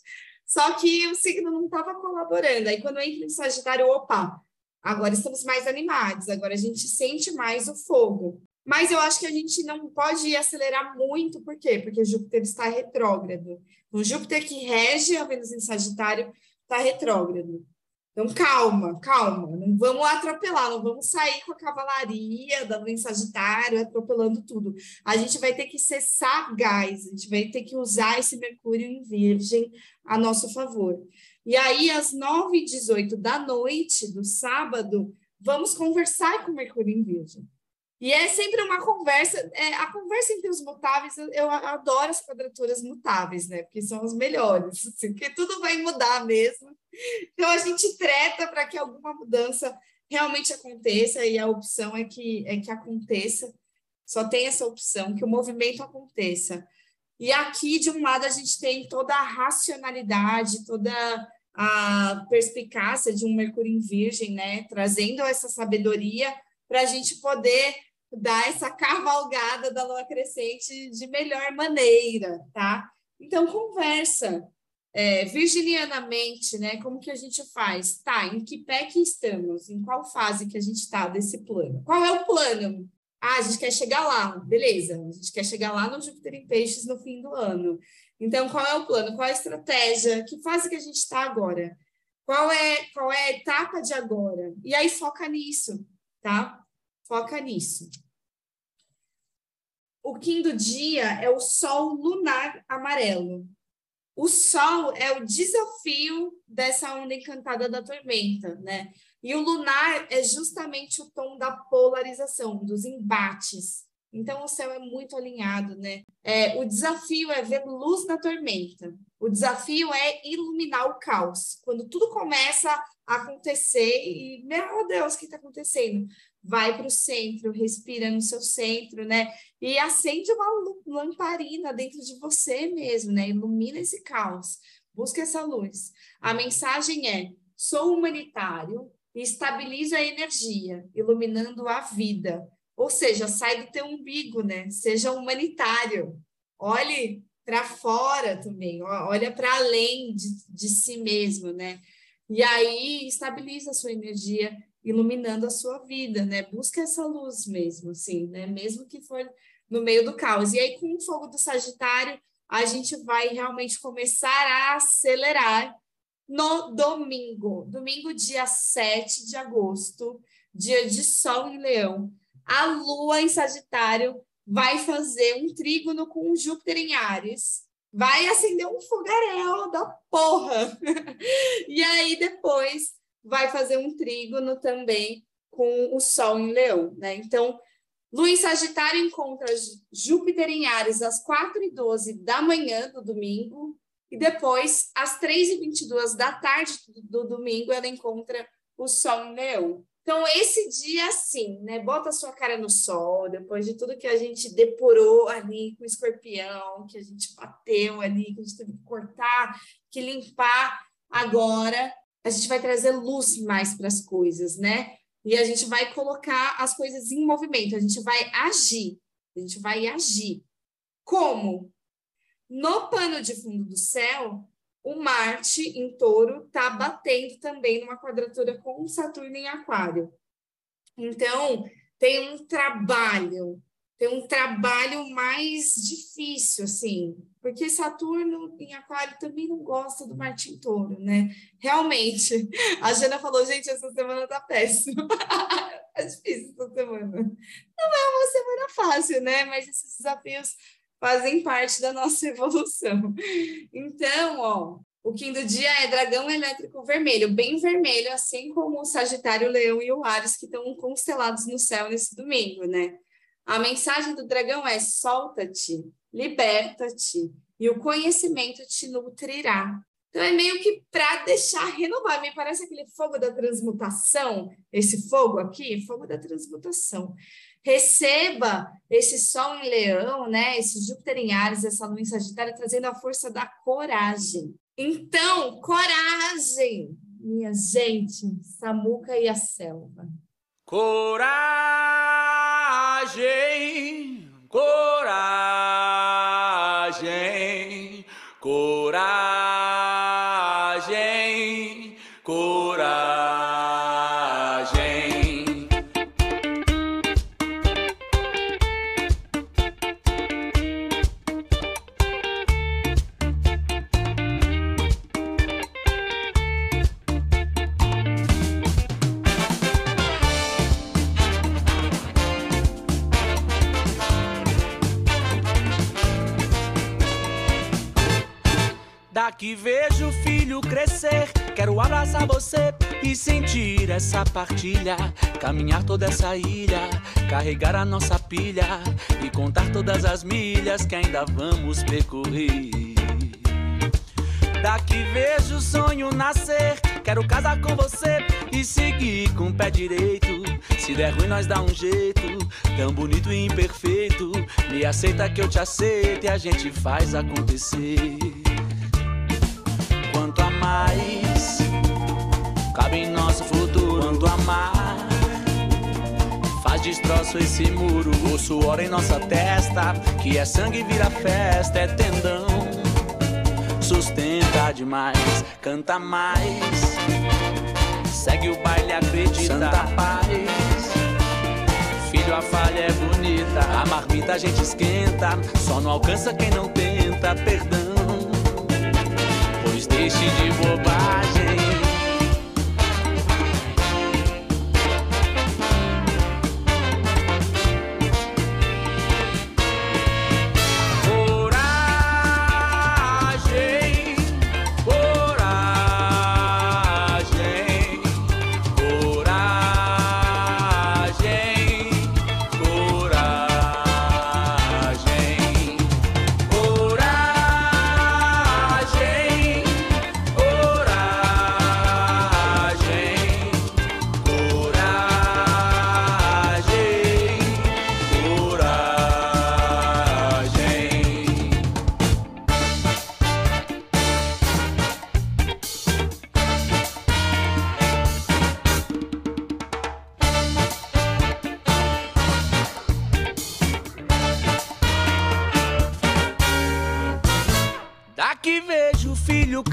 só que o signo não estava colaborando. Aí, quando entra em Sagitário, opa, agora estamos mais animados, agora a gente sente mais o fogo. Mas eu acho que a gente não pode acelerar muito, por quê? Porque Júpiter está retrógrado. O Júpiter que rege a Vênus em Sagitário está retrógrado. Então, calma, calma, não vamos atropelar, não vamos sair com a cavalaria da Lua Sagitário atropelando tudo. A gente vai ter que ser sagaz, a gente vai ter que usar esse Mercúrio em Virgem a nosso favor. E aí, às 9h18 da noite do sábado, vamos conversar com o Mercúrio em Virgem. E é sempre uma conversa, é, a conversa entre os mutáveis, eu, adoro as quadraturas mutáveis, né? Porque são as melhores, assim, porque tudo vai mudar mesmo. Então a gente treta para que alguma mudança realmente aconteça, e a opção é que, é que aconteça, só tem essa opção, que o movimento aconteça. E aqui, de um lado, a gente tem toda a racionalidade, toda a perspicácia de um Mercúrio em Virgem, né? Trazendo essa sabedoria para a gente poder dar essa cavalgada da lua crescente de melhor maneira, tá? Então, conversa. É, virginianamente, né? Como que a gente faz? Tá, em que pé que estamos? Em qual fase que a gente está desse plano? Qual é o plano? Ah, a gente quer chegar lá, beleza. A gente quer chegar lá no Júpiter em Peixes no fim do ano. Então, qual é o plano? Qual é a estratégia? Que fase que a gente está agora? Qual é, qual é a etapa de agora? E aí foca nisso, tá? Foca nisso. O quinto dia é o sol lunar amarelo. O sol é o desafio dessa onda encantada da tormenta, né? E o lunar é justamente o tom da polarização, dos embates. Então o céu é muito alinhado, né? É, o desafio é ver luz na tormenta. O desafio é iluminar o caos. Quando tudo começa a acontecer e, meu Deus, o que está acontecendo? Vai para o centro, respira no seu centro, né? E acende uma lamparina dentro de você mesmo, né? Ilumina esse caos, busca essa luz. A mensagem é: sou humanitário e estabilizo a energia, iluminando a vida. Ou seja, sai do teu umbigo, né? Seja humanitário. Olhe para fora também, olha para além de, de si mesmo, né? E aí estabiliza a sua energia iluminando a sua vida, né? Busca essa luz mesmo, assim, né? Mesmo que for no meio do caos. E aí, com o fogo do Sagitário, a gente vai realmente começar a acelerar no domingo, domingo, dia 7 de agosto, dia de Sol em Leão. A Lua em Sagitário vai fazer um trígono com Júpiter em Ares. Vai acender um fogaréu da porra. e aí, depois, vai fazer um trígono também com o Sol em Leão, né? Então, Lua em Sagitário encontra Júpiter em Ares às 4 e 12 da manhã do domingo, e depois, às 3 e 22 da tarde do domingo, ela encontra o Sol em Leão. Então, esse dia, assim, né? Bota a sua cara no sol, depois de tudo que a gente depurou ali com o escorpião, que a gente bateu ali, que a gente teve que cortar, que limpar. Agora, a gente vai trazer luz mais para as coisas, né? E a gente vai colocar as coisas em movimento, a gente vai agir, a gente vai agir. Como? No pano de fundo do céu, o Marte em touro está batendo também numa quadratura com Saturno em Aquário. Então, tem um trabalho, tem um trabalho mais difícil, assim, porque Saturno em Aquário também não gosta do Marte em Touro, né? Realmente, a Jana falou, gente, essa semana tá péssima. é difícil essa semana. Não é uma semana fácil, né? Mas esses desafios fazem parte da nossa evolução. Então, ó, O Kim do dia é dragão elétrico vermelho, bem vermelho, assim como o Sagitário, o Leão e o Ares que estão constelados no céu nesse domingo, né? A mensagem do dragão é: solta-te, liberta-te, e o conhecimento te nutrirá. Então é meio que para deixar renovar. Me parece aquele fogo da transmutação, esse fogo aqui, fogo da transmutação. Receba esse Sol em Leão, né? Esse Júpiter em Ares, essa Lua em Sagitário, trazendo a força da coragem. Então, coragem, minha gente, Samuca e a selva. Coragem, coragem, coragem, Daqui vejo o filho crescer. Quero abraçar você e sentir essa partilha. Caminhar toda essa ilha, carregar a nossa pilha e contar todas as milhas que ainda vamos percorrer. Daqui vejo o sonho nascer. Quero casar com você e seguir com o pé direito. Se der ruim, nós dá um jeito. Tão bonito e imperfeito. Me aceita que eu te aceito e a gente faz acontecer. Mais cabe em nosso futuro. Quanto amar faz destroço esse muro. O suor em nossa testa, que é sangue vira festa, é tendão. Sustenta demais, canta mais. Segue o baile, acredita. Santa paz. Filho, a falha é bonita. A marmita a gente esquenta. Só não alcança quem não tenta. Perdão. Deixe de bobagem.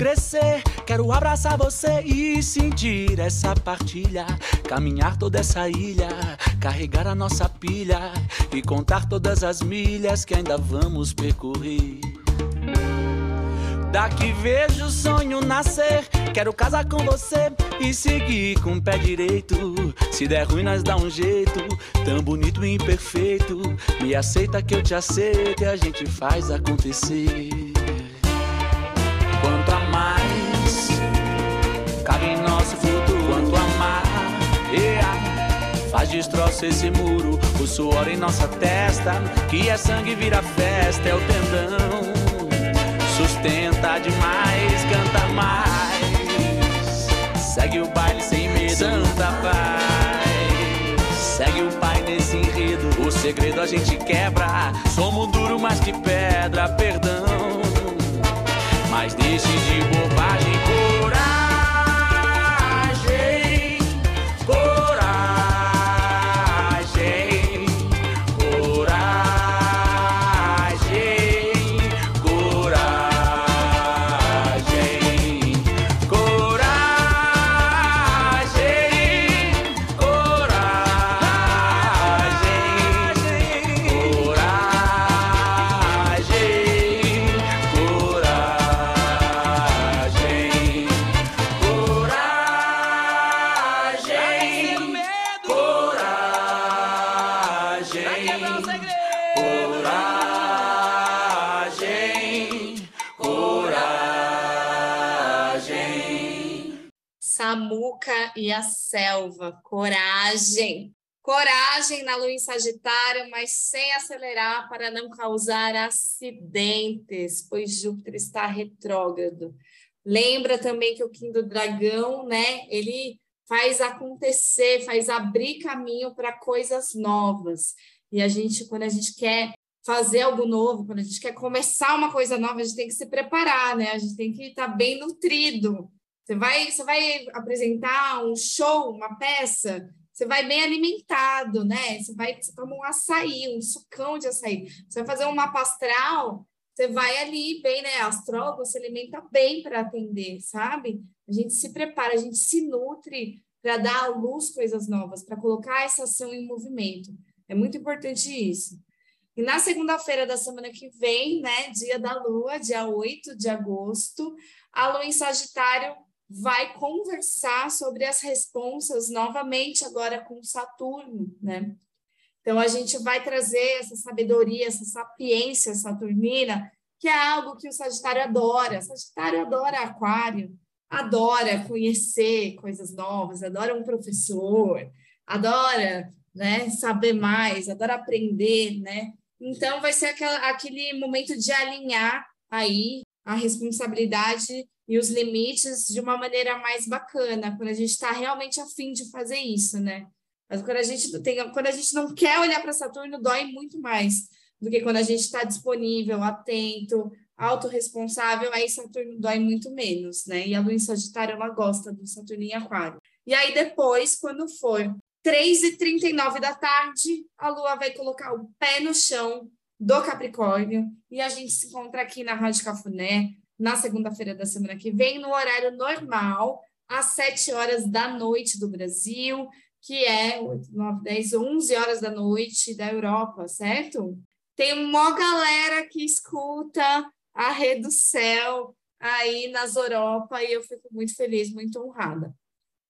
Crescer. Quero abraçar você e sentir essa partilha. Caminhar toda essa ilha, carregar a nossa pilha e contar todas as milhas que ainda vamos percorrer. Daqui vejo o sonho nascer. Quero casar com você e seguir com o pé direito. Se der ruim, nós dá um jeito. Tão bonito e imperfeito. Me aceita que eu te aceito e a gente faz acontecer. Destroço esse muro. O suor em nossa testa, que é sangue vira festa, é o tendão. Sustenta demais, canta mais. Segue o baile sem medo, santa paz. Segue o pai nesse enredo. O segredo a gente quebra. Somos duro mais que pedra, perdão. Mas deixe coragem, coragem, coragem. Samuca e a selva. Coragem. Coragem na lua em Sagitário, mas sem acelerar para não causar acidentes, pois Júpiter está retrógrado. Lembra também que o Kim do Dragão, né? Ele faz acontecer, faz abrir caminho para coisas novas. E a gente, quando a gente quer fazer algo novo, quando a gente quer começar uma coisa nova, a gente tem que se preparar, né? A gente tem que estar bem nutrido. Você vai, você vai apresentar um show, uma peça, você vai bem alimentado, né? Você vai, você toma um açaí, um sucão de açaí. Você vai fazer um mapa astral, você vai ali bem, né? Astrólogo se alimenta bem para atender, sabe? A gente se prepara, a gente se nutre para dar à luz coisas novas, para colocar essa ação em movimento. É muito importante isso. E na segunda-feira da semana que vem, né, dia da lua, dia 8 de agosto, a lua em Sagitário vai conversar sobre as responsas novamente agora com Saturno, né? Então a gente vai trazer essa sabedoria, essa sapiência saturnina, que é algo que o Sagitário adora. Sagitário adora aquário, adora conhecer coisas novas, adora um professor, adora, né, saber mais, adora aprender, né? Então vai ser aquela, aquele momento de alinhar aí a responsabilidade e os limites de uma maneira mais bacana, quando a gente está realmente afim de fazer isso, né? Mas quando a gente tem, quando a gente não quer olhar para Saturno, dói muito mais do que quando a gente está disponível, atento, autorresponsável, aí Saturno dói muito menos, né? E a Lua em Sagitário, ela gosta do Saturno em Aquário. E aí depois, quando for 3h39 da tarde, a Lua vai colocar o pé no chão do Capricórnio e a gente se encontra aqui na Rádio Cafuné na segunda-feira da semana que vem, no horário normal, às 7 horas da noite do Brasil, que é 8, 9, 10, 11 horas da noite da Europa, certo? Tem uma galera que escuta a Rede do Céu aí nas Europa e eu fico muito feliz, muito honrada.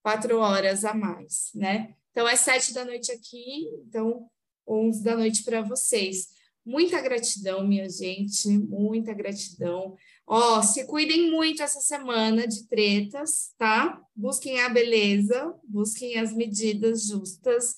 Quatro horas a mais, né? Então, é sete da noite aqui, então, onze da noite para vocês. Muita gratidão, minha gente, muita gratidão. Ó, se cuidem muito essa semana de tretas, tá? Busquem a beleza, busquem as medidas justas,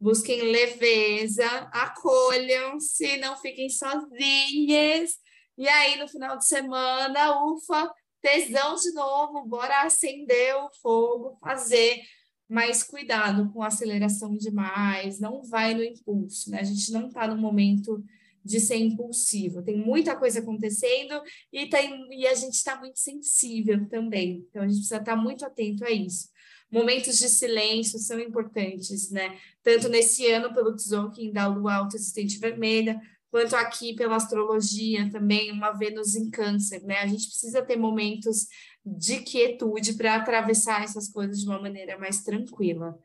busquem leveza, acolham-se, não fiquem sozinhas. E aí, no final de semana, ufa, tesão de novo, bora acender o fogo, fazer mas cuidado com aceleração demais, não vai no impulso, né? A gente não está no momento de ser impulsivo. Tem muita coisa acontecendo e, tem, e a gente está muito sensível também. Então, a gente precisa estar tá muito atento a isso. Momentos de silêncio são importantes, né? Tanto nesse ano pelo Tzolk'in da Lua Alta Existente Vermelha, quanto aqui pela astrologia também, uma Vênus em Câncer, né? A gente precisa ter momentos de quietude para atravessar essas coisas de uma maneira mais tranquila.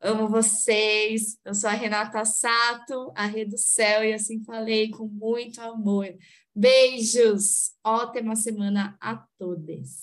Amo vocês. Eu sou a Renata Sato, a Rede do Céu, e assim falei com muito amor. Beijos. Ótima semana a todos.